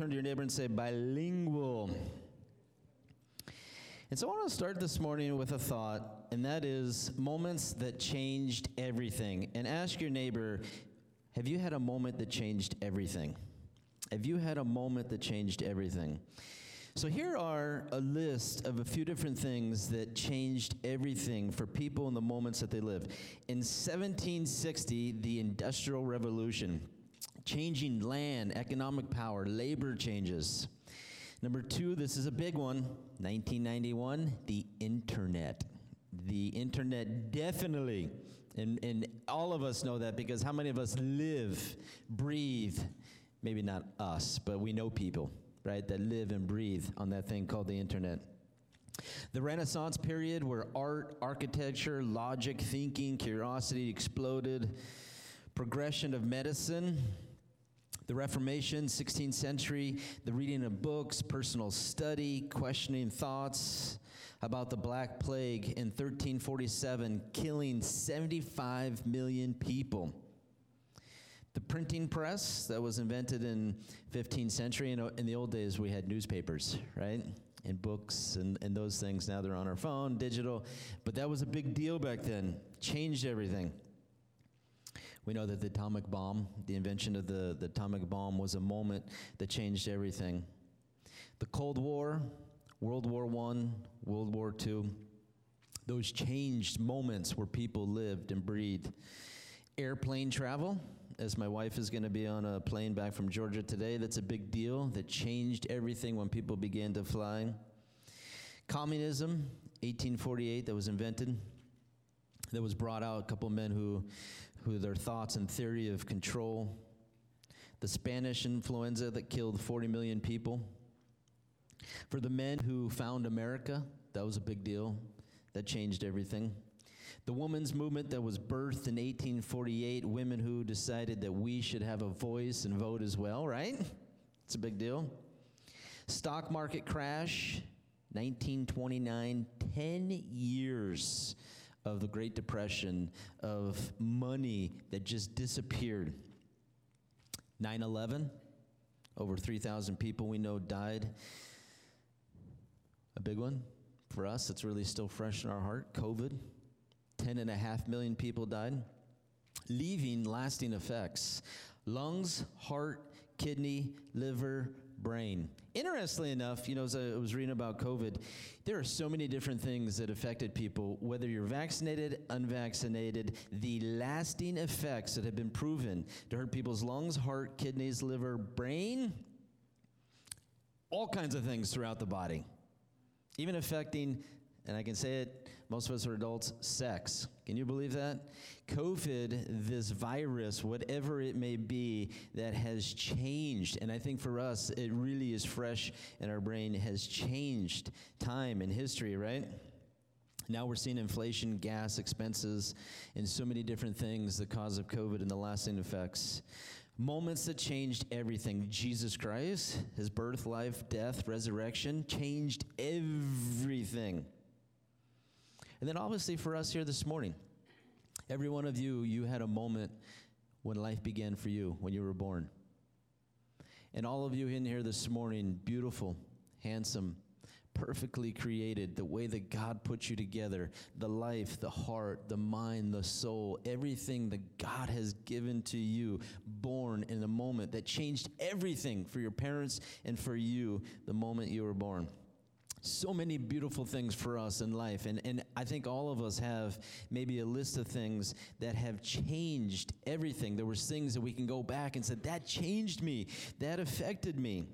turn to your neighbor and say bilingual. And so I want to start this morning with a thought, and that is moments that changed everything. And ask your neighbor, have you had a moment that changed everything? Have you had a moment that changed everything? So here are a list of a few different things that changed everything for people in the moments that they live. In 1760, the Industrial Revolution, changing land, economic power, labor changes. Number two, this is a big one 1991, the internet. The internet definitely, and, and all of us know that because how many of us live, breathe, maybe not us, but we know people, right, that live and breathe on that thing called the internet. The Renaissance period, where art, architecture, logic, thinking, curiosity exploded, progression of medicine, the Reformation, 16th century, the reading of books, personal study, questioning thoughts about the Black Plague in 1347, killing 75 million people. The printing press that was invented in 15th century, in, in the old days we had newspapers, right? And books and, and those things. Now they're on our phone, digital. But that was a big deal back then. Changed everything. We know that the atomic bomb, the invention of the, the atomic bomb, was a moment that changed everything. The Cold War, World War I, World War II, those changed moments where people lived and breathed. Airplane travel, as my wife is going to be on a plane back from Georgia today, that's a big deal that changed everything when people began to fly. Communism, 1848, that was invented that was brought out, a couple men who who their thoughts and theory of control, the Spanish influenza that killed 40 million people. For the men who found America, that was a big deal. That changed everything. The women's movement that was birthed in 1848, women who decided that we should have a voice and vote as well, right? It's a big deal. Stock market crash, 1929, 10 years of the Great Depression, of money that just disappeared. 9 11, over 3,000 people we know died. A big one for us, it's really still fresh in our heart. COVID, 10 and a half million people died, leaving lasting effects. Lungs, heart, kidney, liver, brain. Interestingly enough, you know, as I was reading about COVID, there are so many different things that affected people, whether you're vaccinated, unvaccinated, the lasting effects that have been proven to hurt people's lungs, heart, kidneys, liver, brain, all kinds of things throughout the body, even affecting, and I can say it, most of us are adults, sex. Can you believe that? COVID, this virus, whatever it may be, that has changed. And I think for us, it really is fresh in our brain, has changed time and history, right? Now we're seeing inflation, gas expenses, and so many different things, the cause of COVID and the lasting effects. Moments that changed everything. Jesus Christ, his birth, life, death, resurrection, changed everything. And then obviously for us here this morning, every one of you, you had a moment when life began for you, when you were born. And all of you in here this morning, beautiful, handsome, perfectly created, the way that God put you together, the life, the heart, the mind, the soul, everything that God has given to you, born in a moment that changed everything for your parents and for you the moment you were born so many beautiful things for us in life. And, and I think all of us have maybe a list of things that have changed everything. There was things that we can go back and say, that changed me, that affected me.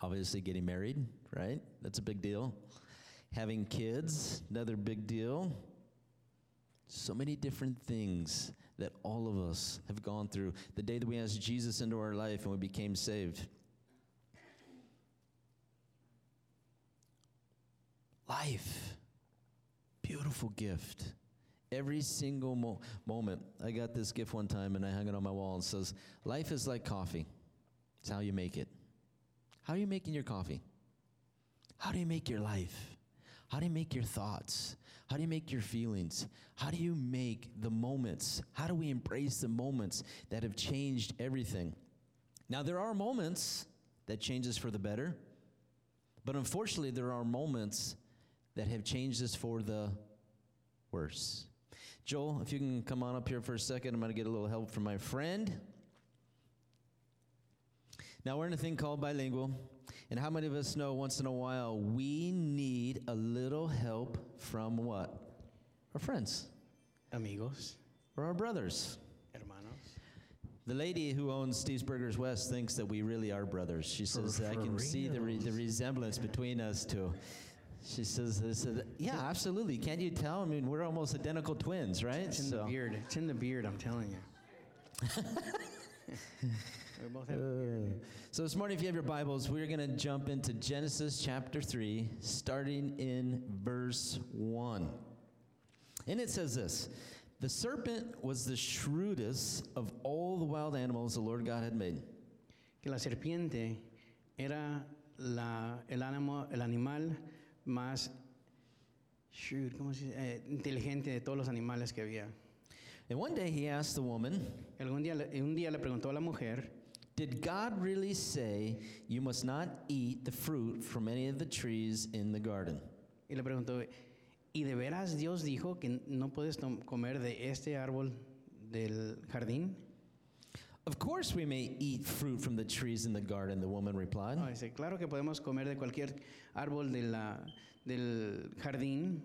Obviously, getting married, right? That's a big deal. Having kids, another big deal. So many different things that all of us have gone through. The day that we asked Jesus into our life and we became saved. Life. Beautiful gift. Every single mo- moment. I got this gift one time and I hung it on my wall and says, Life is like coffee. It's how you make it. How are you making your coffee? How do you make your life? How do you make your thoughts? How do you make your feelings? How do you make the moments? How do we embrace the moments that have changed everything? Now, there are moments that changes for the better. But unfortunately, there are moments that have changed us for the worse. Joel, if you can come on up here for a second, I'm going to get a little help from my friend. Now, we're in a thing called bilingual. And how many of us know once in a while we need a little help from what? Our friends amigos, or our brothers. hermanos. The lady who owns Steve's Burgers West thinks that we really are brothers. She says, I for can see the, re- the resemblance between us two. She says, I said, Yeah, absolutely. Can't you tell? I mean, we're almost identical twins, right? It's in the beard. It's in the beard, I'm telling you. we both have uh, So this morning, if you have your Bibles, we're going to jump into Genesis chapter 3, starting in verse 1. And it says this The serpent was the shrewdest of all the wild animals the Lord God had made. que la serpiente era la, el, ánimo, el animal más shrewd, ¿cómo se dice? Eh, inteligente de todos los animales que había. And one day he asked the woman, Algún día, le- un día le preguntó a la mujer, Did God really say you must not eat the fruit from any of the trees in the garden? y le preguntó, ¿y de veras Dios dijo que no puedes tom- comer de este árbol del jardín? Of course we may eat fruit from the trees in the garden, the woman replied. No, dice, claro que podemos comer de cualquier árbol de la- del jardín,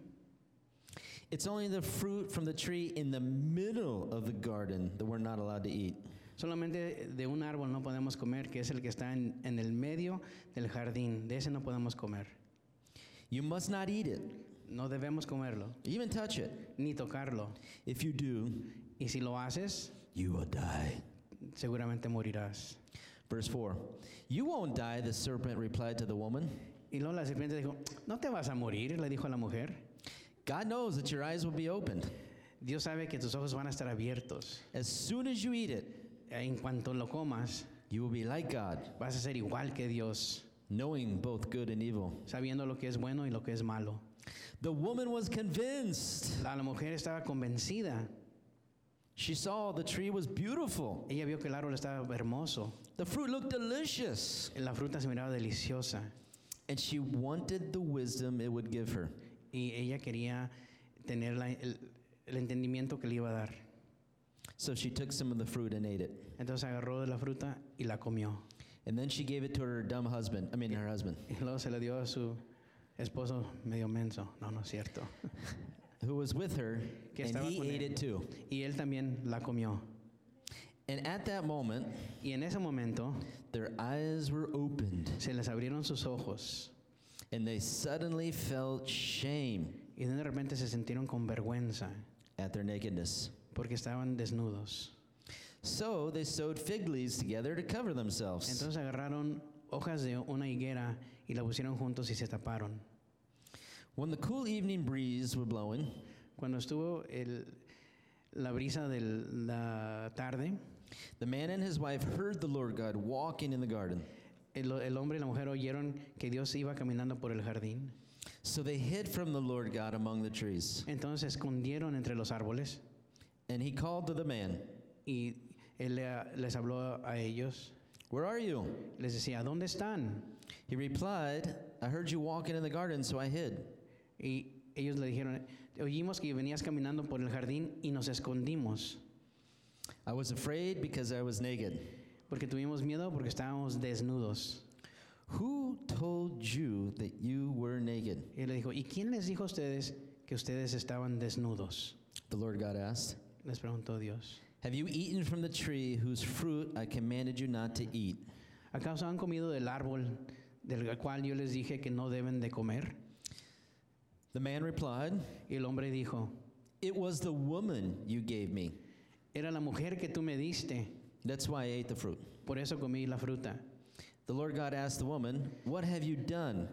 It's only the fruit from the tree in the middle of the garden that we're not allowed to eat. Solamente de un árbol no podemos comer, que es el que está en, en el medio del jardín. De ese no podemos comer. You must not eat it, No debemos comerlo, even touch it. ni tocarlo. If you do, Y si lo haces, you will die. Seguramente morirás. Verse 4 You won't die, the serpent replied to the woman. Y luego la serpiente dijo, no te vas a morir, le dijo a la mujer. God knows that your eyes will be opened. Dios sabe que tus ojos van a estar abiertos. As soon as you eat it, eh, En cuanto lo comas, you will be like God, vas a ser igual que Dios, knowing both good and evil. sabiendo lo que es bueno y lo que es malo. The woman was convinced. La, la mujer estaba convencida. She saw the tree was beautiful. Ella vio que el árbol estaba hermoso. The fruit looked delicious. La fruta se miraba deliciosa. And she wanted the wisdom it would give her. y ella quería tener la- el, el entendimiento que le iba a dar. So she took some of the fruit and ate it. Entonces agarró de la fruta y la comió. And then she gave it to her dumb husband. I mean, her husband, Y luego se la dio a su esposo medio menso. No, no es cierto. who was with her, Que and estaba he con ate él. it too. Y él también la comió. And at that moment, Y en ese momento their eyes were opened, se les abrieron sus ojos and they suddenly felt shame y de repente se sintieron con vergüenza at their nakedness. porque estaban desnudos. So they sewed fig leaves together to cover themselves. Entonces agarraron hojas de una higuera y la pusieron juntos y se taparon. When the cool evening breeze was blowing, Cuando estuvo el- la brisa de la tarde, the man and his wife heard the Lord God walking in the garden. El, el hombre y la mujer oyeron que Dios iba caminando por el jardín. So they hid from the Lord God among the trees. Entonces escondieron entre los árboles And he called to the man, y él le- les habló a ellos. Where are you? Les decía, ¿dónde están? He replied, I heard you walking in the garden, so I hid. Y ellos le dijeron, oímos que venías caminando por el jardín y nos escondimos I was afraid because I was naked. porque tuvimos miedo porque estábamos desnudos. Who told you that you were naked? Y le dijo, ¿y quién les dijo a ustedes que ustedes estaban desnudos? The Lord God asked. Les preguntó Dios. Have you eaten from the tree whose fruit I commanded you not to eat? ¿Acaso han comido del árbol del cual yo les dije que no deben de comer? The man replied, Y el hombre dijo, It was the woman you gave me. era la mujer que tú me diste, That's why I ate the fruit. por eso comí la fruta. The Lord God asked the woman, What have you done?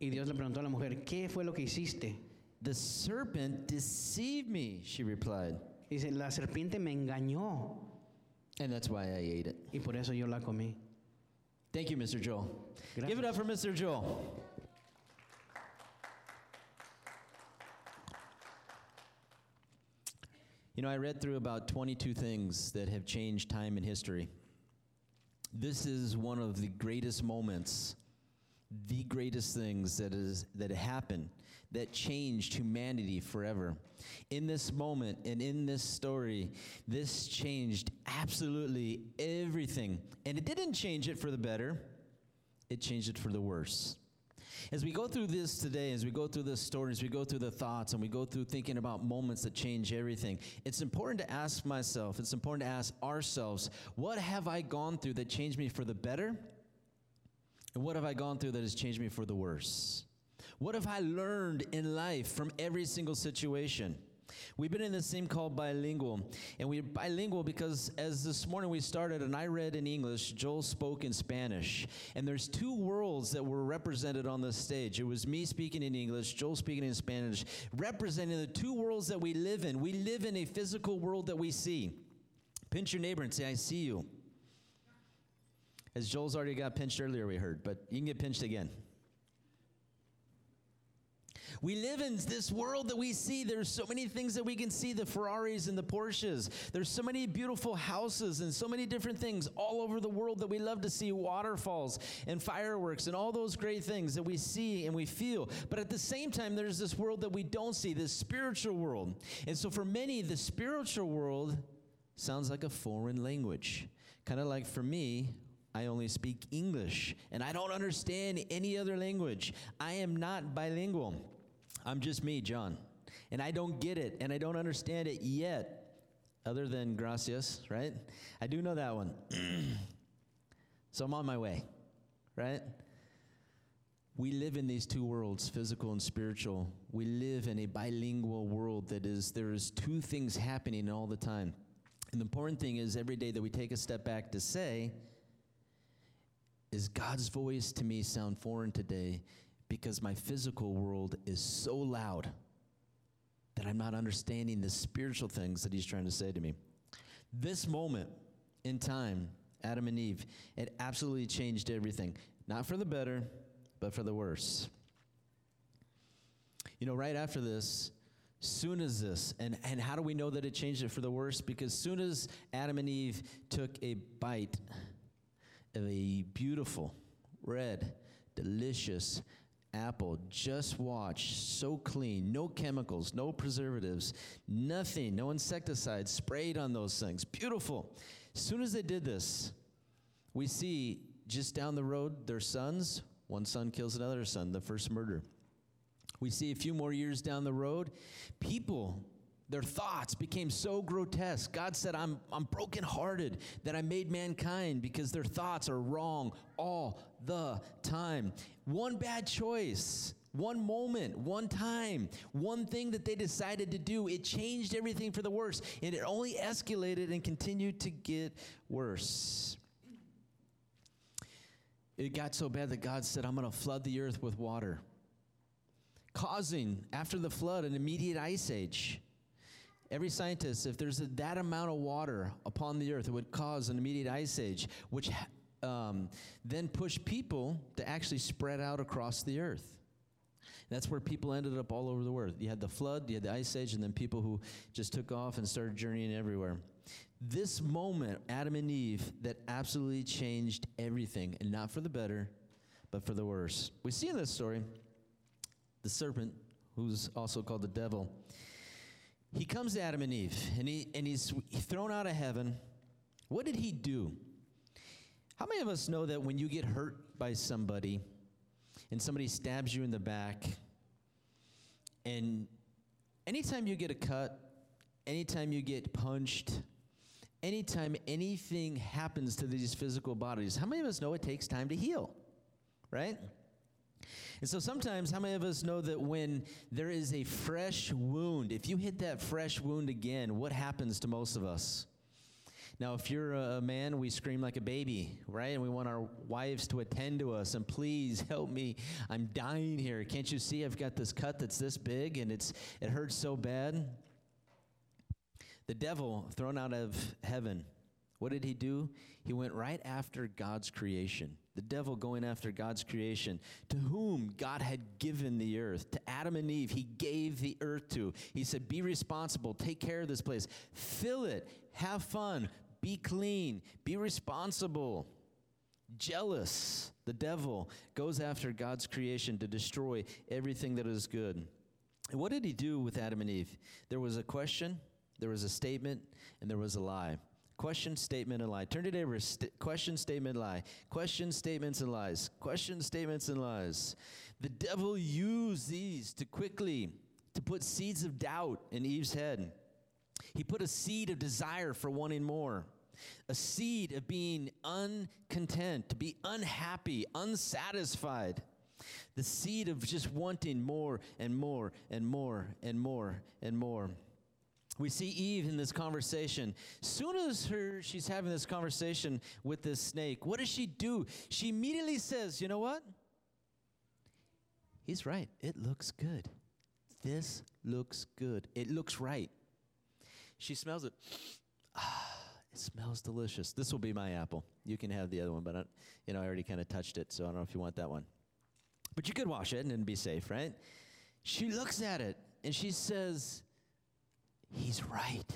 Y Dios le preguntó a la mujer, ¿qué fue lo que hiciste? The serpent deceived me, she replied. Dice, la serpiente me engañó And that's why I ate it. y por eso yo la comí. Thank you, Mr. Joel. Gracias. Give it up for Mr. Joel. You know, I read through about 22 things that have changed time in history. This is one of the greatest moments, the greatest things that is that happened that changed humanity forever. In this moment and in this story, this changed absolutely everything. And it didn't change it for the better, it changed it for the worse. As we go through this today, as we go through the stories, we go through the thoughts, and we go through thinking about moments that change everything, it's important to ask myself, it's important to ask ourselves, what have I gone through that changed me for the better? And what have I gone through that has changed me for the worse? What have I learned in life from every single situation? We've been in this thing called bilingual, and we're bilingual because as this morning we started and I read in English, Joel spoke in Spanish, and there's two worlds that were represented on this stage. It was me speaking in English, Joel speaking in Spanish, representing the two worlds that we live in. We live in a physical world that we see. Pinch your neighbor and say, "I see you." As Joel's already got pinched earlier, we heard, but you can get pinched again. We live in this world that we see. There's so many things that we can see the Ferraris and the Porsches. There's so many beautiful houses and so many different things all over the world that we love to see waterfalls and fireworks and all those great things that we see and we feel. But at the same time, there's this world that we don't see, this spiritual world. And so for many, the spiritual world sounds like a foreign language. Kind of like for me, I only speak English and I don't understand any other language. I am not bilingual. I'm just me, John. And I don't get it and I don't understand it yet, other than gracias, right? I do know that one. so I'm on my way, right? We live in these two worlds, physical and spiritual. We live in a bilingual world that is, there is two things happening all the time. And the important thing is every day that we take a step back to say, is God's voice to me sound foreign today? Because my physical world is so loud that I'm not understanding the spiritual things that he's trying to say to me. This moment in time, Adam and Eve, it absolutely changed everything. Not for the better, but for the worse. You know, right after this, soon as this, and, and how do we know that it changed it for the worse? Because soon as Adam and Eve took a bite of a beautiful, red, delicious apple, just watch, so clean, no chemicals, no preservatives, nothing, no insecticides sprayed on those things. Beautiful. As soon as they did this, we see just down the road their sons, one son kills another son, the first murder. We see a few more years down the road, people their thoughts became so grotesque. God said, I'm, I'm brokenhearted that I made mankind because their thoughts are wrong all the time. One bad choice, one moment, one time, one thing that they decided to do, it changed everything for the worse. And it only escalated and continued to get worse. It got so bad that God said, I'm going to flood the earth with water, causing, after the flood, an immediate ice age. Every scientist, if there's a, that amount of water upon the earth, it would cause an immediate ice age, which um, then pushed people to actually spread out across the earth. That's where people ended up all over the world. You had the flood, you had the ice age, and then people who just took off and started journeying everywhere. This moment, Adam and Eve, that absolutely changed everything, and not for the better, but for the worse. We see in this story the serpent, who's also called the devil he comes to Adam and Eve, and, he, and he's thrown out of heaven. What did he do? How many of us know that when you get hurt by somebody and somebody stabs you in the back, and anytime you get a cut, anytime you get punched, anytime anything happens to these physical bodies, how many of us know it takes time to heal? Right? And so sometimes, how many of us know that when there is a fresh wound, if you hit that fresh wound again, what happens to most of us? Now, if you're a man, we scream like a baby, right? And we want our wives to attend to us and please help me. I'm dying here. Can't you see I've got this cut that's this big and it's it hurts so bad? The devil thrown out of heaven. What did he do? He went right after God's creation the devil going after God's creation, to whom God had given the earth. To Adam and Eve, he gave the earth to. He said, Be responsible, take care of this place, fill it, have fun, be clean, be responsible. jealous. The devil goes after God's creation to destroy everything that is good. And what did he do with Adam and Eve? There was a question, there was a statement, and there was a lie. Question, statement, and lie. Turn it over. St- question, statement, lie. Question, statements, and lies. Question, statements, and lies. The devil used these to quickly to put seeds of doubt in Eve's head. He put a seed of desire for wanting more, a seed of being uncontent, to be unhappy, unsatisfied, the seed of just wanting more and more and more and more and more. We see Eve in this conversation. Soon as her she's having this conversation with this snake, what does she do? She immediately says, "You know what? He's right. It looks good. This looks good. It looks right." She smells it. Ah. It smells delicious. This will be my apple. You can have the other one, but I, you know I already kind of touched it, so I don't know if you want that one. But you could wash it and be safe, right? She looks at it and she says, He's right.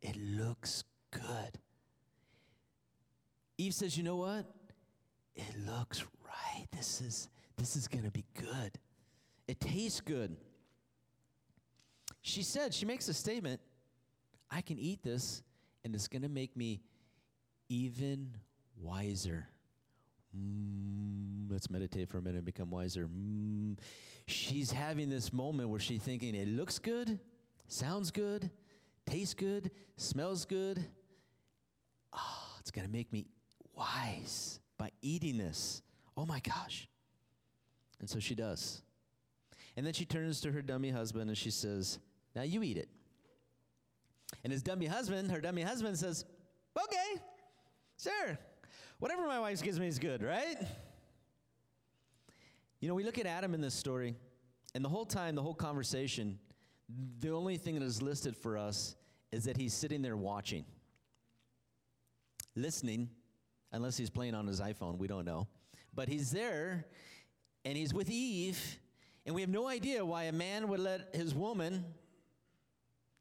It looks good. Eve says, "You know what? It looks right. This is this is going to be good. It tastes good." She said, she makes a statement, "I can eat this and it's going to make me even wiser." Mm, let's meditate for a minute and become wiser. Mm. She's having this moment where she's thinking, it looks good, sounds good, tastes good, smells good. Oh, it's going to make me wise by eating this. Oh my gosh. And so she does. And then she turns to her dummy husband and she says, Now you eat it. And his dummy husband, her dummy husband says, Okay, sure. Whatever my wife gives me is good, right? You know, we look at Adam in this story, and the whole time, the whole conversation, the only thing that is listed for us is that he's sitting there watching, listening, unless he's playing on his iPhone, we don't know. But he's there, and he's with Eve, and we have no idea why a man would let his woman.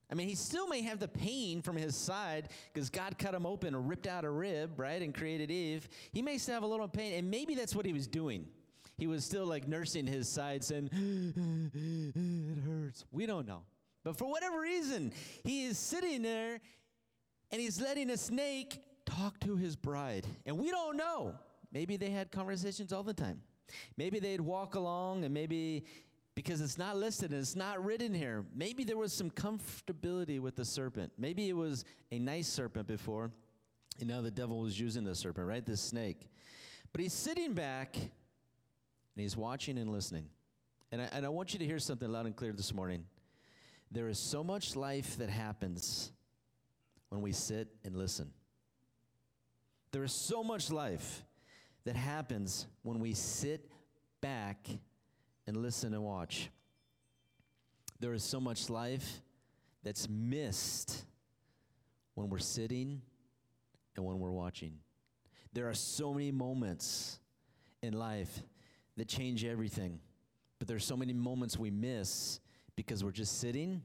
I mean, he still may have the pain from his side because God cut him open and ripped out a rib, right, and created Eve. He may still have a little pain, and maybe that's what he was doing. He was still like nursing his side, saying, It hurts. We don't know. But for whatever reason, he is sitting there and he's letting a snake talk to his bride. And we don't know. Maybe they had conversations all the time. Maybe they'd walk along and maybe because it's not listed and it's not written here, maybe there was some comfortability with the serpent. Maybe it was a nice serpent before, and now the devil was using the serpent, right? This snake. But he's sitting back and he's watching and listening. And I, and I want you to hear something loud and clear this morning. There is so much life that happens when we sit and listen. There is so much life that happens when we sit back and listen and watch. There is so much life that's missed when we're sitting and when we're watching. There are so many moments in life that change everything, but there's so many moments we miss because we're just sitting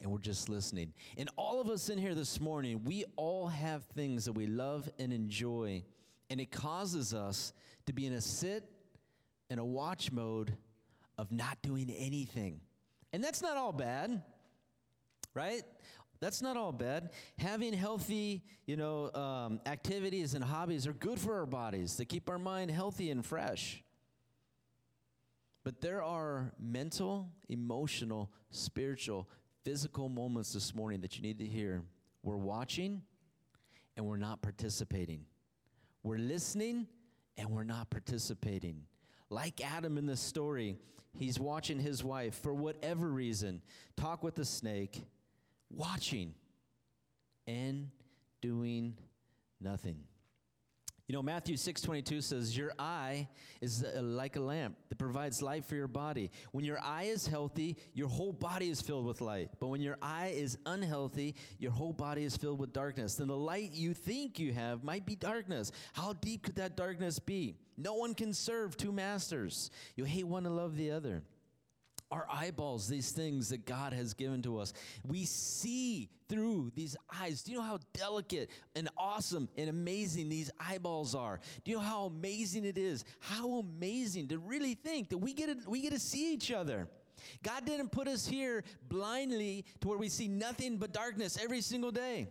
and we're just listening. And all of us in here this morning, we all have things that we love and enjoy, and it causes us to be in a sit and a watch mode of not doing anything. And that's not all bad, right? That's not all bad. Having healthy, you know, um, activities and hobbies are good for our bodies. They keep our mind healthy and fresh. But there are mental, emotional, spiritual, physical moments this morning that you need to hear. We're watching and we're not participating. We're listening and we're not participating. Like Adam in this story, he's watching his wife for whatever reason talk with the snake, watching and doing nothing. You know, Matthew 6:22 says, "Your eye is uh, like a lamp that provides light for your body. When your eye is healthy, your whole body is filled with light. But when your eye is unhealthy, your whole body is filled with darkness. Then the light you think you have might be darkness. How deep could that darkness be? No one can serve two masters. You hate one and love the other. Our eyeballs, these things that God has given to us. We see through these eyes. Do you know how delicate and awesome and amazing these eyeballs are? Do you know how amazing it is? How amazing to really think that we get to, we get to see each other. God didn't put us here blindly to where we see nothing but darkness every single day.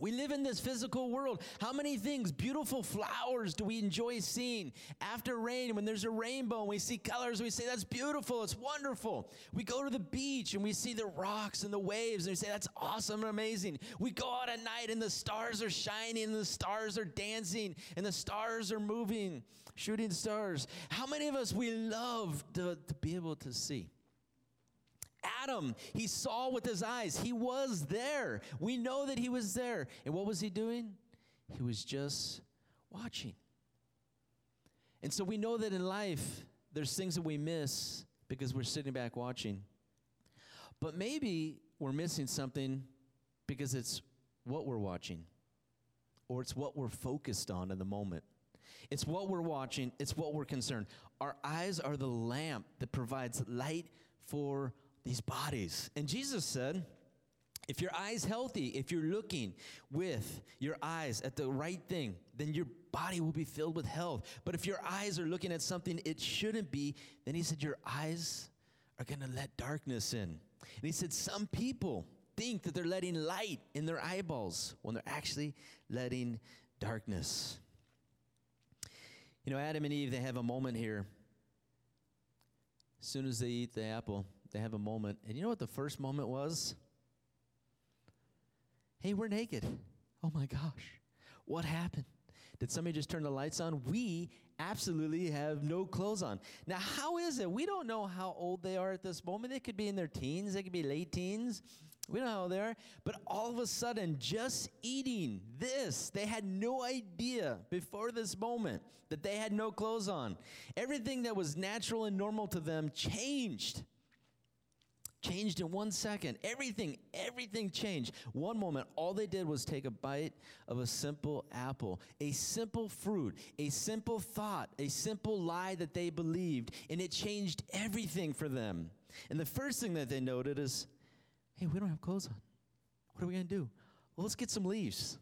We live in this physical world. How many things, beautiful flowers, do we enjoy seeing after rain when there's a rainbow and we see colors? We say, That's beautiful, it's wonderful. We go to the beach and we see the rocks and the waves and we say, That's awesome and amazing. We go out at night and the stars are shining and the stars are dancing and the stars are moving, shooting stars. How many of us we love to, to be able to see? Adam, he saw with his eyes. He was there. We know that he was there. And what was he doing? He was just watching. And so we know that in life, there's things that we miss because we're sitting back watching. But maybe we're missing something because it's what we're watching or it's what we're focused on in the moment. It's what we're watching, it's what we're concerned. Our eyes are the lamp that provides light for these bodies. And Jesus said, if your eye's healthy, if you're looking with your eyes at the right thing, then your body will be filled with health. But if your eyes are looking at something it shouldn't be, then he said your eyes are going to let darkness in. And he said some people think that they're letting light in their eyeballs when they're actually letting darkness. You know, Adam and Eve, they have a moment here. As soon as they eat the apple, they have a moment. And you know what the first moment was? Hey, we're naked. Oh my gosh. What happened? Did somebody just turn the lights on? We absolutely have no clothes on. Now, how is it? We don't know how old they are at this moment. They could be in their teens, they could be late teens. We don't know how they are. But all of a sudden, just eating this, they had no idea before this moment that they had no clothes on. Everything that was natural and normal to them changed changed in one second. Everything, everything changed. One moment, all they did was take a bite of a simple apple, a simple fruit, a simple thought, a simple lie that they believed, and it changed everything for them. And the first thing that they noted is hey, we don't have clothes on. What are we going to do? Well, let's get some leaves.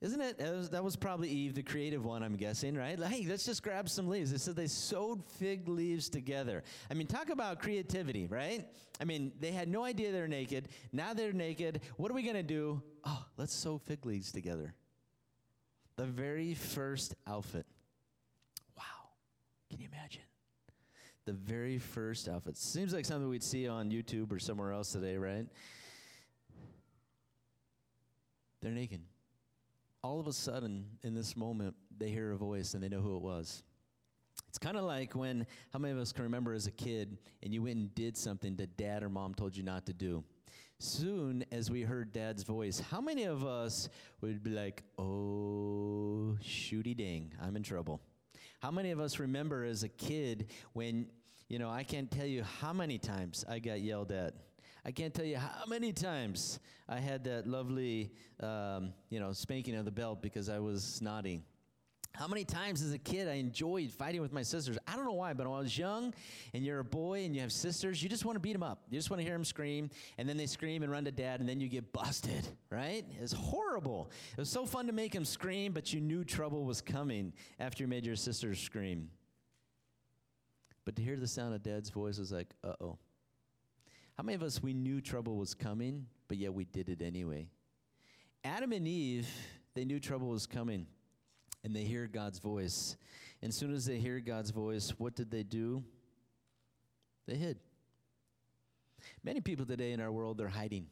Isn't it? That was probably Eve, the creative one, I'm guessing, right? Like, hey, let's just grab some leaves. They said they sewed fig leaves together. I mean, talk about creativity, right? I mean, they had no idea they're naked. Now they're naked. What are we going to do? Oh, let's sew fig leaves together. The very first outfit. Wow. Can you imagine? The very first outfit. Seems like something we'd see on YouTube or somewhere else today, right? They're naked all of a sudden, in this moment, they hear a voice and they know who it was. It's kind of like when, how many of us can remember as a kid and you went and did something that dad or mom told you not to do? Soon as we heard dad's voice, how many of us would be like, oh, shooty ding, I'm in trouble? How many of us remember as a kid when, you know, I can't tell you how many times I got yelled at I can't tell you how many times I had that lovely, um, you know, spanking of the belt because I was naughty. How many times as a kid I enjoyed fighting with my sisters? I don't know why, but when I was young and you're a boy and you have sisters, you just want to beat them up. You just want to hear them scream, and then they scream and run to dad, and then you get busted, right? It's horrible. It was so fun to make them scream, but you knew trouble was coming after you made your sisters scream. But to hear the sound of dad's voice was like, uh oh. How many of us, we knew trouble was coming, but yet we did it anyway? Adam and Eve, they knew trouble was coming, and they hear God's voice. And as soon as they hear God's voice, what did they do? They hid. Many people today in our world, they're hiding.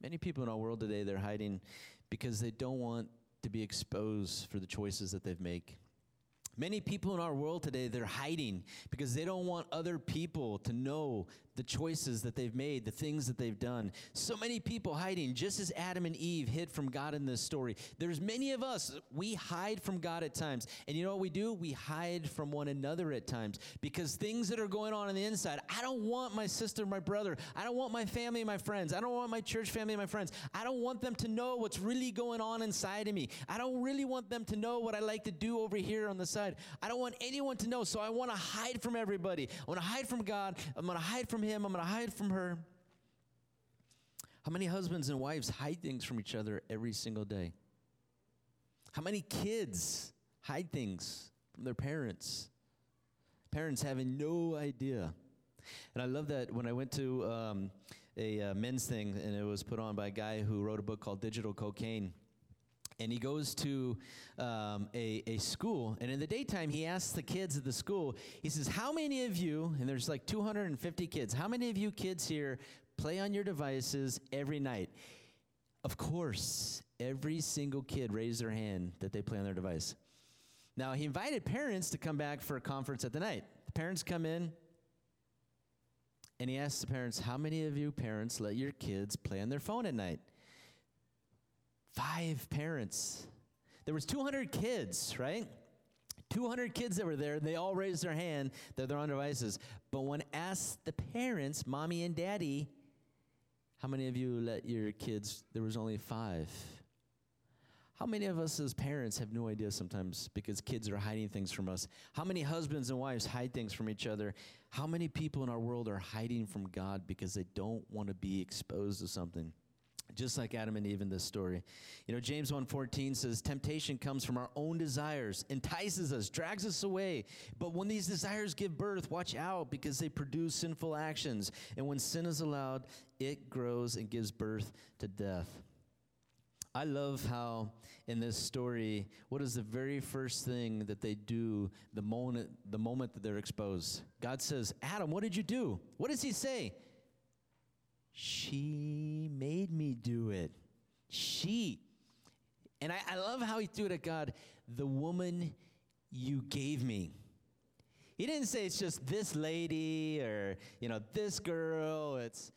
Many people in our world today, they're hiding because they don't want to be exposed for the choices that they've made. Many people in our world today, they're hiding because they don't want other people to know the choices that they've made, the things that they've done. So many people hiding, just as Adam and Eve hid from God in this story. There's many of us, we hide from God at times. And you know what we do? We hide from one another at times because things that are going on on the inside, I don't want my sister, my brother, I don't want my family, my friends, I don't want my church family, my friends, I don't want them to know what's really going on inside of me. I don't really want them to know what I like to do over here on the side. I don't want anyone to know, so I want to hide from everybody. I want to hide from God. I'm going to hide from him. I'm going to hide from her. How many husbands and wives hide things from each other every single day? How many kids hide things from their parents? Parents having no idea. And I love that when I went to um, a uh, men's thing, and it was put on by a guy who wrote a book called Digital Cocaine and he goes to um, a, a school. And in the daytime he asks the kids at the school he says how many of you and there's like 250 kids how many of you kids here play on your devices every night? Of course every single kid raised their hand that they play on their device. Now he invited parents to come back for a conference at the night. The parents come in and he asks the parents how many of you parents let your kids play on their phone at night five parents. There was 200 kids, right? 200 kids that were there, they all raised their hand that they're on devices. But when asked the parents, mommy and daddy, how many of you let your kids, there was only five. How many of us as parents have no idea sometimes because kids are hiding things from us? How many husbands and wives hide things from each other? How many people in our world are hiding from God because they don't want to be exposed to something? Just like Adam and Eve in this story. You know, James 1:14 says temptation comes from our own desires, entices us, drags us away. But when these desires give birth, watch out because they produce sinful actions. And when sin is allowed, it grows and gives birth to death. I love how in this story, what is the very first thing that they do the moment the moment that they're exposed? God says, "Adam, what did you do?" What does he say? She made me do it. She. And I, I love how he threw it at God, the woman you gave me. He didn't say it's just this lady or, you know, this girl, it's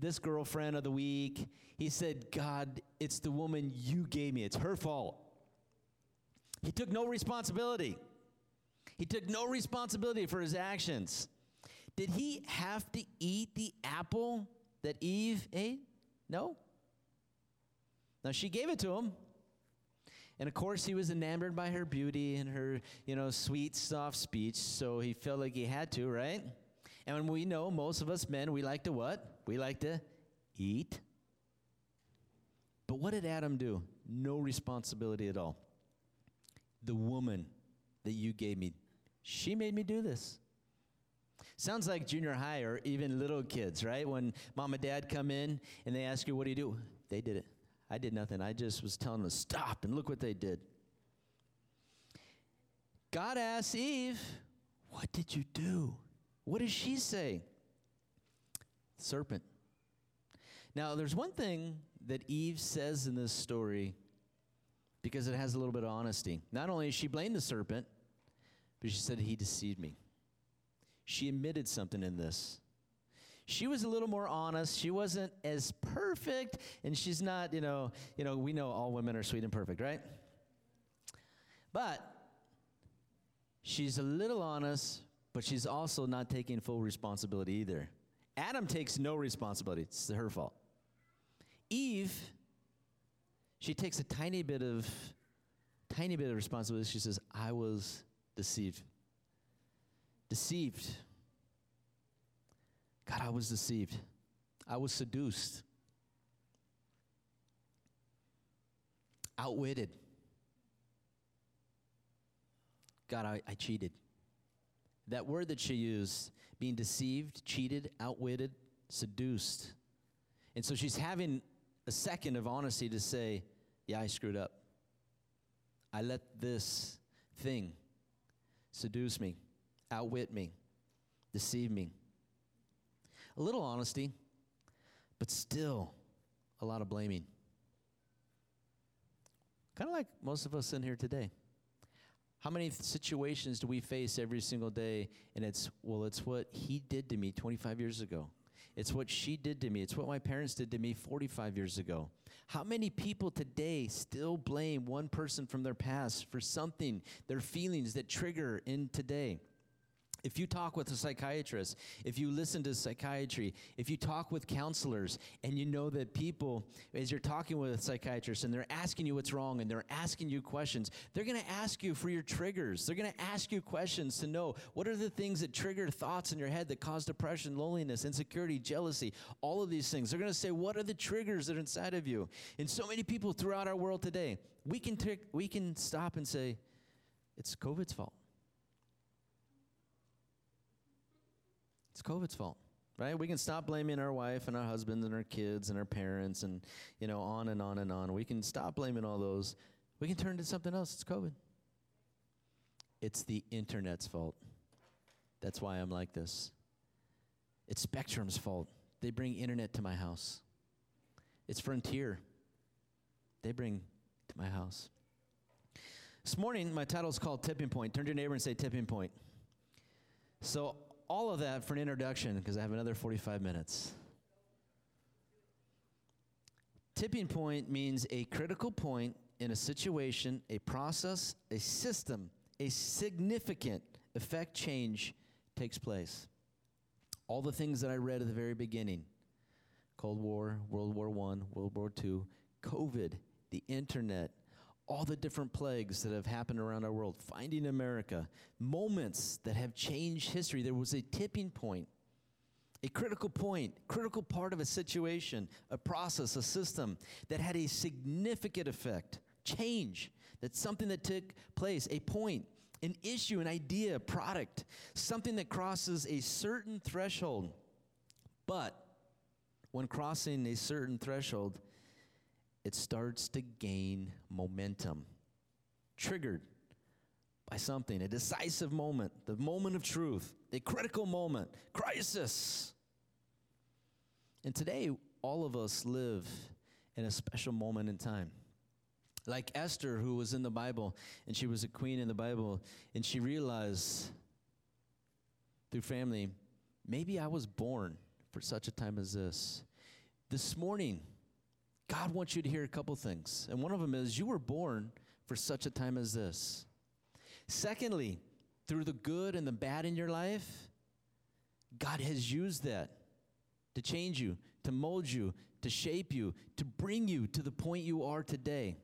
this girlfriend of the week. He said, God, it's the woman you gave me. It's her fault. He took no responsibility. He took no responsibility for his actions. Did he have to eat the apple that Eve ate? No. Now she gave it to him. And of course, he was enamored by her beauty and her, you know, sweet, soft speech, so he felt like he had to, right? And we know most of us men, we like to what? We like to eat. But what did Adam do? No responsibility at all. The woman that you gave me, she made me do this. Sounds like junior high or even little kids, right? When mom and dad come in and they ask you, What do you do? They did it. I did nothing. I just was telling them, to Stop, and look what they did. God asked Eve, What did you do? What does she say? Serpent. Now, there's one thing that Eve says in this story because it has a little bit of honesty. Not only is she blamed the serpent, but she said, He deceived me she admitted something in this. She was a little more honest. She wasn't as perfect, and she's not, you know, you know, we know all women are sweet and perfect, right? But she's a little honest, but she's also not taking full responsibility either. Adam takes no responsibility. It's her fault. Eve, she takes a tiny bit of tiny bit of responsibility. She says, "I was deceived." Deceived. God, I was deceived. I was seduced, outwitted. God, I, I cheated. That word that she used, being deceived, cheated, outwitted, seduced. And so she's having a second of honesty to say, Yeah, I screwed up. I let this thing seduce me outwit me, deceive me. A little honesty, but still a lot of blaming. Kind of like most of us in here today. How many situations do we face every single day? And it's, well, it's what he did to me 25 years ago. It's what she did to me. It's what my parents did to me 45 years ago. How many people today still blame one person from their past for something, their feelings that trigger in today? If you talk with a psychiatrist, if you listen to psychiatry, if you talk with counselors, and you know that people, as you're talking with a psychiatrist and they're asking you what's wrong and they're asking you questions, they're gonna ask you for your triggers. They're gonna ask you questions to know what are the things that trigger thoughts in your head that cause depression, loneliness, insecurity, jealousy, all of these things. They're gonna say, what are the triggers that are inside of you? And so many people throughout our world today, we can, t- we can stop and say, it's COVID's fault. It's COVID's fault, right? We can stop blaming our wife and our husbands and our kids and our parents and, you know, on and on and on. We can stop blaming all those. We can turn to something else. It's COVID. It's the internet's fault. That's why I'm like this. It's Spectrum's fault. They bring internet to my house. It's Frontier. They bring to my house. This morning, my title is called Tipping Point. Turn to your neighbor and say Tipping Point. So, all of that for an introduction because I have another 45 minutes. Tipping point means a critical point in a situation, a process, a system, a significant effect change takes place. All the things that I read at the very beginning Cold War, World War I, World War II, COVID, the internet, all the different plagues that have happened around our world, finding America, moments that have changed history. There was a tipping point, a critical point, critical part of a situation, a process, a system that had a significant effect, change, that's something that took place, a point, an issue, an idea, a product, something that crosses a certain threshold. But when crossing a certain threshold, it starts to gain momentum. Triggered by something, a decisive moment, the moment of truth, a critical moment, crisis. And today, all of us live in a special moment in time. Like Esther, who was in the Bible, and she was a queen in the Bible, and she realized through family, maybe I was born for such a time as this. This morning, God wants you to hear a couple things. And one of them is you were born for such a time as this. Secondly, through the good and the bad in your life, God has used that to change you, to mold you, to shape you, to bring you to the point you are today.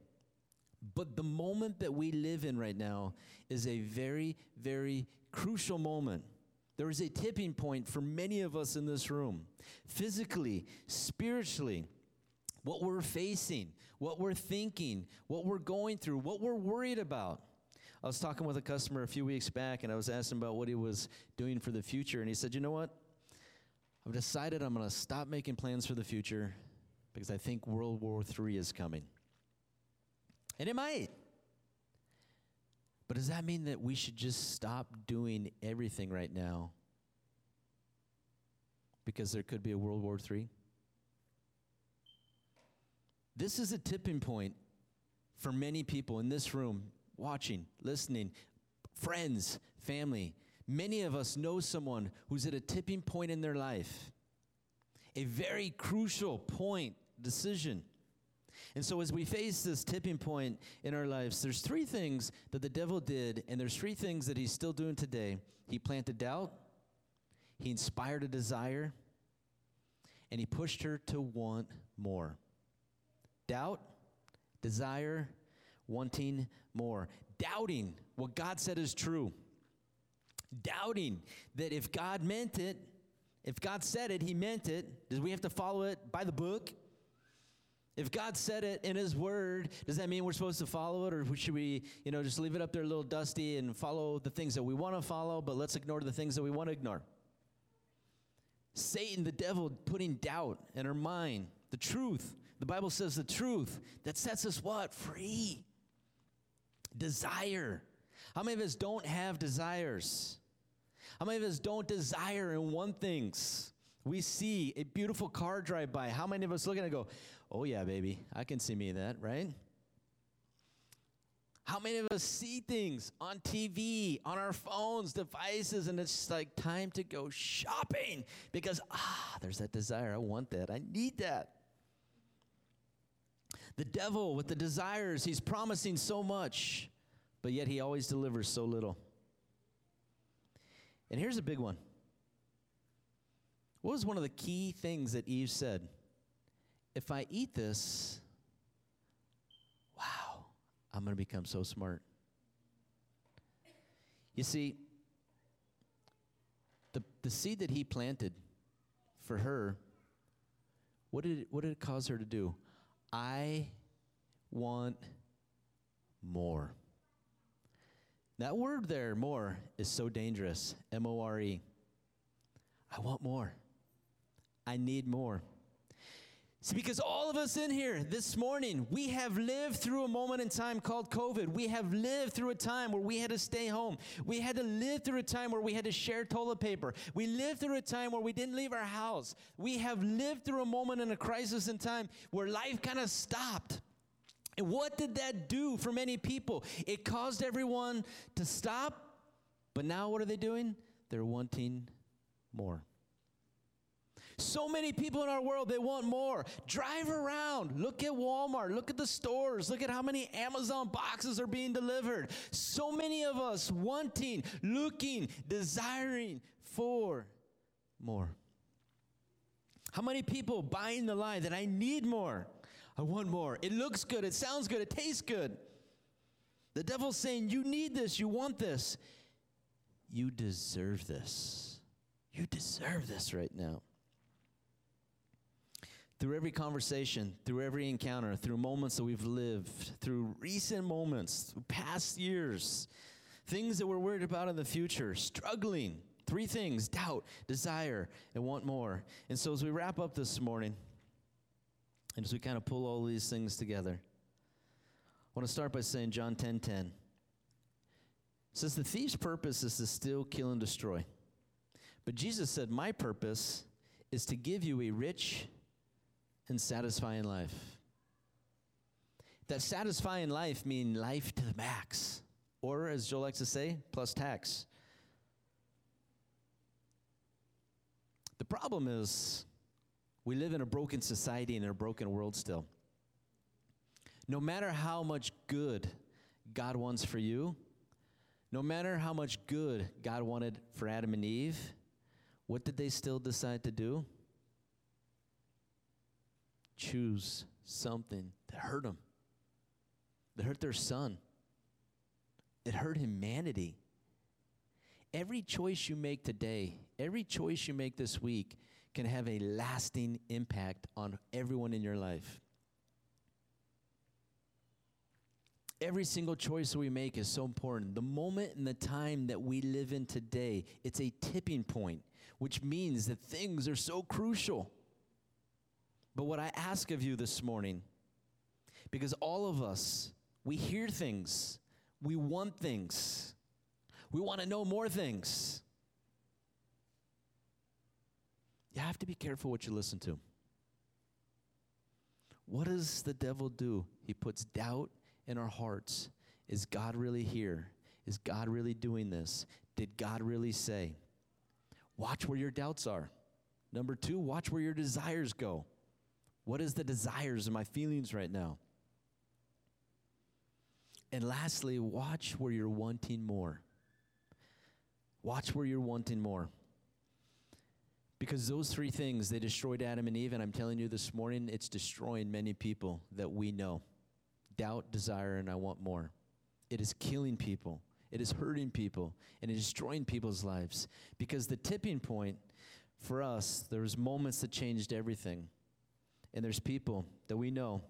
But the moment that we live in right now is a very, very crucial moment. There is a tipping point for many of us in this room, physically, spiritually what we're facing, what we're thinking, what we're going through, what we're worried about. I was talking with a customer a few weeks back and I was asking about what he was doing for the future. And he said, You know what? I've decided I'm going to stop making plans for the future because I think World War III is coming. And it might. But does that mean that we should just stop doing everything right now because there could be a World War III? This is a tipping point for many people in this room, watching, listening, friends, family. Many of us know someone who's at a tipping point in their life, a very crucial point, decision. And so, as we face this tipping point in our lives, there's three things that the devil did, and there's three things that he's still doing today. He planted doubt, he inspired a desire, and he pushed her to want more doubt, desire, wanting more, doubting what God said is true, doubting that if God meant it, if God said it, He meant it. Does we have to follow it by the book? If God said it in His Word, does that mean we're supposed to follow it, or should we, you know, just leave it up there a little dusty and follow the things that we want to follow, but let's ignore the things that we want to ignore? Satan, the devil, putting doubt in our mind, the truth, the Bible says the truth that sets us what? Free. Desire. How many of us don't have desires? How many of us don't desire and want things? We see a beautiful car drive by. How many of us look at it and go, oh, yeah, baby, I can see me that, right? How many of us see things on TV, on our phones, devices, and it's just like time to go shopping because, ah, there's that desire. I want that. I need that. The devil, with the desires, he's promising so much, but yet he always delivers so little. And here's a big one. What was one of the key things that Eve said? If I eat this, wow, I'm going to become so smart. You see, the, the seed that he planted for her, what did, it, what did it cause her to do? I want more. That word there, more, is so dangerous. M O R E. I want more. I need more. See, because all of us in here this morning, we have lived through a moment in time called COVID. We have lived through a time where we had to stay home. We had to live through a time where we had to share toilet paper. We lived through a time where we didn't leave our house. We have lived through a moment in a crisis in time where life kind of stopped. And what did that do for many people? It caused everyone to stop, but now what are they doing? They're wanting more. So many people in our world, they want more. Drive around, look at Walmart, look at the stores, look at how many Amazon boxes are being delivered. So many of us wanting, looking, desiring for more. How many people buying the lie that I need more? I want more. It looks good, it sounds good, it tastes good. The devil's saying, You need this, you want this. You deserve this. You deserve this right now. Through every conversation, through every encounter, through moments that we've lived, through recent moments, past years, things that we're worried about in the future, struggling, three things doubt, desire, and want more. And so as we wrap up this morning, and as we kind of pull all these things together, I want to start by saying John 10 10 says, The thief's purpose is to steal, kill, and destroy. But Jesus said, My purpose is to give you a rich and satisfying life. That satisfying life mean life to the max, or as Joel likes to say, plus tax. The problem is we live in a broken society and in a broken world still. No matter how much good God wants for you, no matter how much good God wanted for Adam and Eve, what did they still decide to do? Choose something that hurt them, that hurt their son, it hurt humanity. Every choice you make today, every choice you make this week can have a lasting impact on everyone in your life. Every single choice that we make is so important. The moment and the time that we live in today, it's a tipping point, which means that things are so crucial. But what I ask of you this morning, because all of us, we hear things, we want things, we want to know more things. You have to be careful what you listen to. What does the devil do? He puts doubt in our hearts. Is God really here? Is God really doing this? Did God really say? Watch where your doubts are. Number two, watch where your desires go. What is the desires and my feelings right now? And lastly, watch where you're wanting more. Watch where you're wanting more. Because those three things, they destroyed Adam and Eve, and I'm telling you this morning, it's destroying many people that we know. Doubt, desire, and I want more. It is killing people, it is hurting people, and it is destroying people's lives. Because the tipping point for us, there was moments that changed everything and there's people that we know.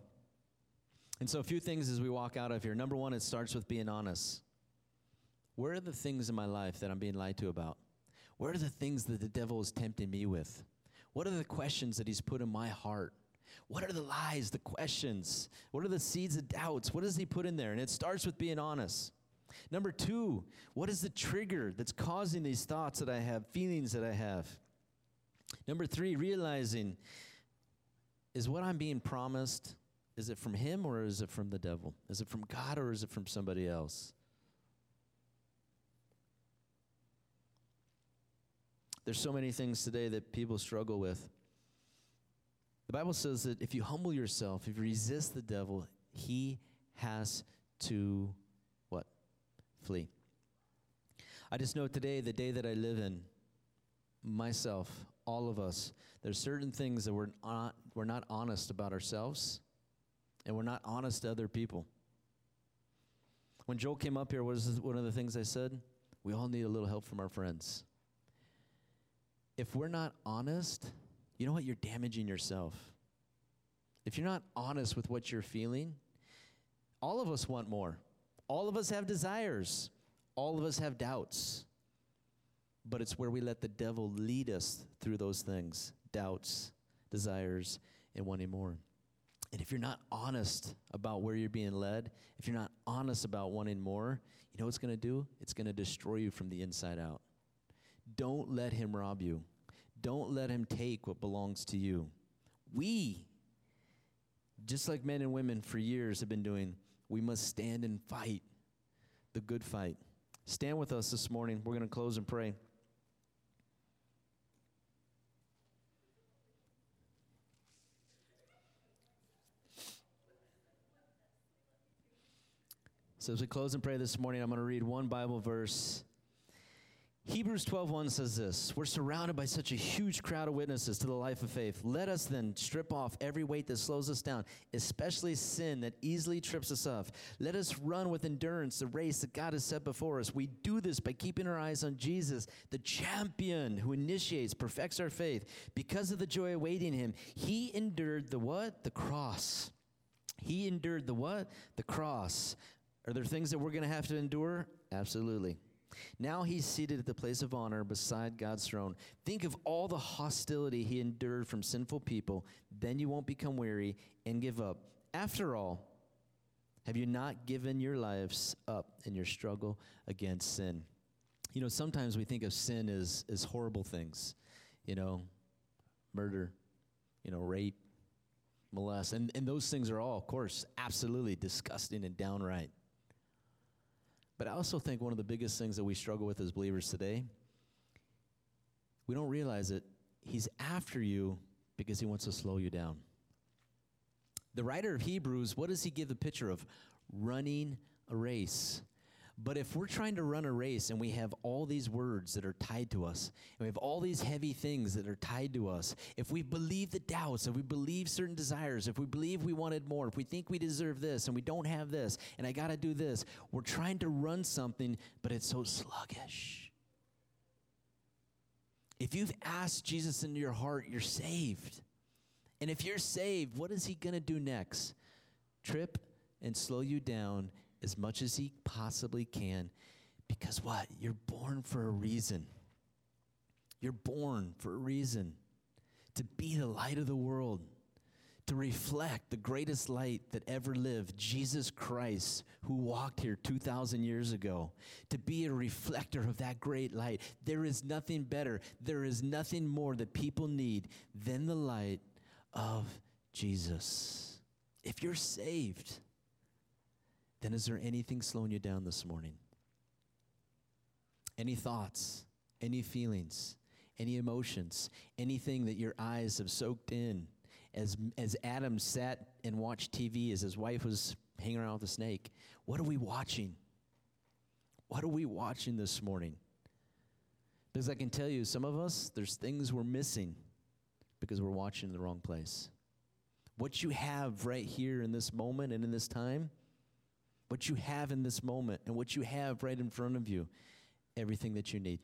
And so, a few things as we walk out of here. Number one, it starts with being honest. Where are the things in my life that I'm being lied to about? Where are the things that the devil is tempting me with? What are the questions that he's put in my heart? What are the lies, the questions? What are the seeds of doubts? What does he put in there? And it starts with being honest. Number two, what is the trigger that's causing these thoughts that I have, feelings that I have? Number three, realizing is what I'm being promised, Is it from him or is it from the devil? Is it from God or is it from somebody else? There's so many things today that people struggle with. The Bible says that if you humble yourself, if you resist the devil, he has to what? Flee. I just know today, the day that I live in, myself, all of us, there's certain things that we're not, we're not honest about ourselves and we're not honest to other people. When Joel came up here, what was one of the things I said? We all need a little help from our friends. If we're not honest, you know what? You're damaging yourself. If you're not honest with what you're feeling, all of us want more. All of us have desires. All of us have doubts. But it's where we let the devil lead us through those things doubts, desires, and wanting more. And if you're not honest about where you're being led, if you're not honest about wanting more, you know what it's going to do? It's going to destroy you from the inside out. Don't let him rob you. Don't let him take what belongs to you. We, just like men and women for years have been doing, we must stand and fight the good fight. Stand with us this morning. We're going to close and pray. So as we close and pray this morning, I'm going to read one Bible verse. Hebrews 12:1 says this, we're surrounded by such a huge crowd of witnesses to the life of faith. Let us then strip off every weight that slows us down, especially sin that easily trips us up. Let us run with endurance the race that God has set before us. We do this by keeping our eyes on Jesus, the champion who initiates, perfects our faith. Because of the joy awaiting him, he endured the what? The cross. He endured the what? The cross are there things that we're going to have to endure? Absolutely. Now he's seated at the place of honor beside God's throne. Think of all the hostility he endured from sinful people. Then you won't become weary and give up. After all, have you not given your lives up in your struggle against sin? You know, sometimes we think of sin as, as horrible things, you know, murder, you know, rape, molest. And, and those things are all, of course, absolutely disgusting and downright. But I also think one of the biggest things that we struggle with as believers today, we don't realize it. He's after you because he wants to slow you down. The writer of Hebrews, what does he give the picture of? Running a race. But if we're trying to run a race and we have all these words that are tied to us, and we have all these heavy things that are tied to us, if we believe the doubts, if we believe certain desires, if we believe we wanted more, if we think we deserve this and we don't have this, and I got to do this, we're trying to run something, but it's so sluggish. If you've asked Jesus into your heart, you're saved. And if you're saved, what is he going to do next? Trip and slow you down as much as he possibly can. Because what? You're born for a reason. You're born for a reason to be the light of the world, to reflect the greatest light that ever lived, Jesus Christ, who walked here 2,000 years ago, to be a reflector of that great light. There is nothing better, there is nothing more that people need than the light of Jesus. If you're saved, then is there anything slowing you down this morning? Any thoughts, any feelings, any emotions, anything that your eyes have soaked in? As, as Adam sat and watched TV as his wife was hanging around with a snake, what are we watching? What are we watching this morning? Because I can tell you, some of us, there's things we're missing because we're watching in the wrong place. What you have right here in this moment and in this time what you have in this moment and what you have right in front of you, everything that you need,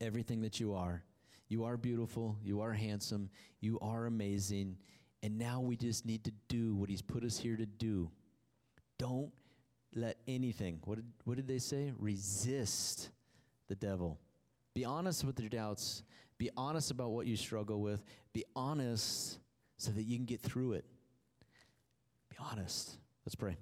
everything that you are. You are beautiful, you are handsome, you are amazing, and now we just need to do what He's put us here to do. Don't let anything, what did, what did they say? Resist the devil. Be honest with your doubts. Be honest about what you struggle with. Be honest so that you can get through it. Be honest. Let's pray.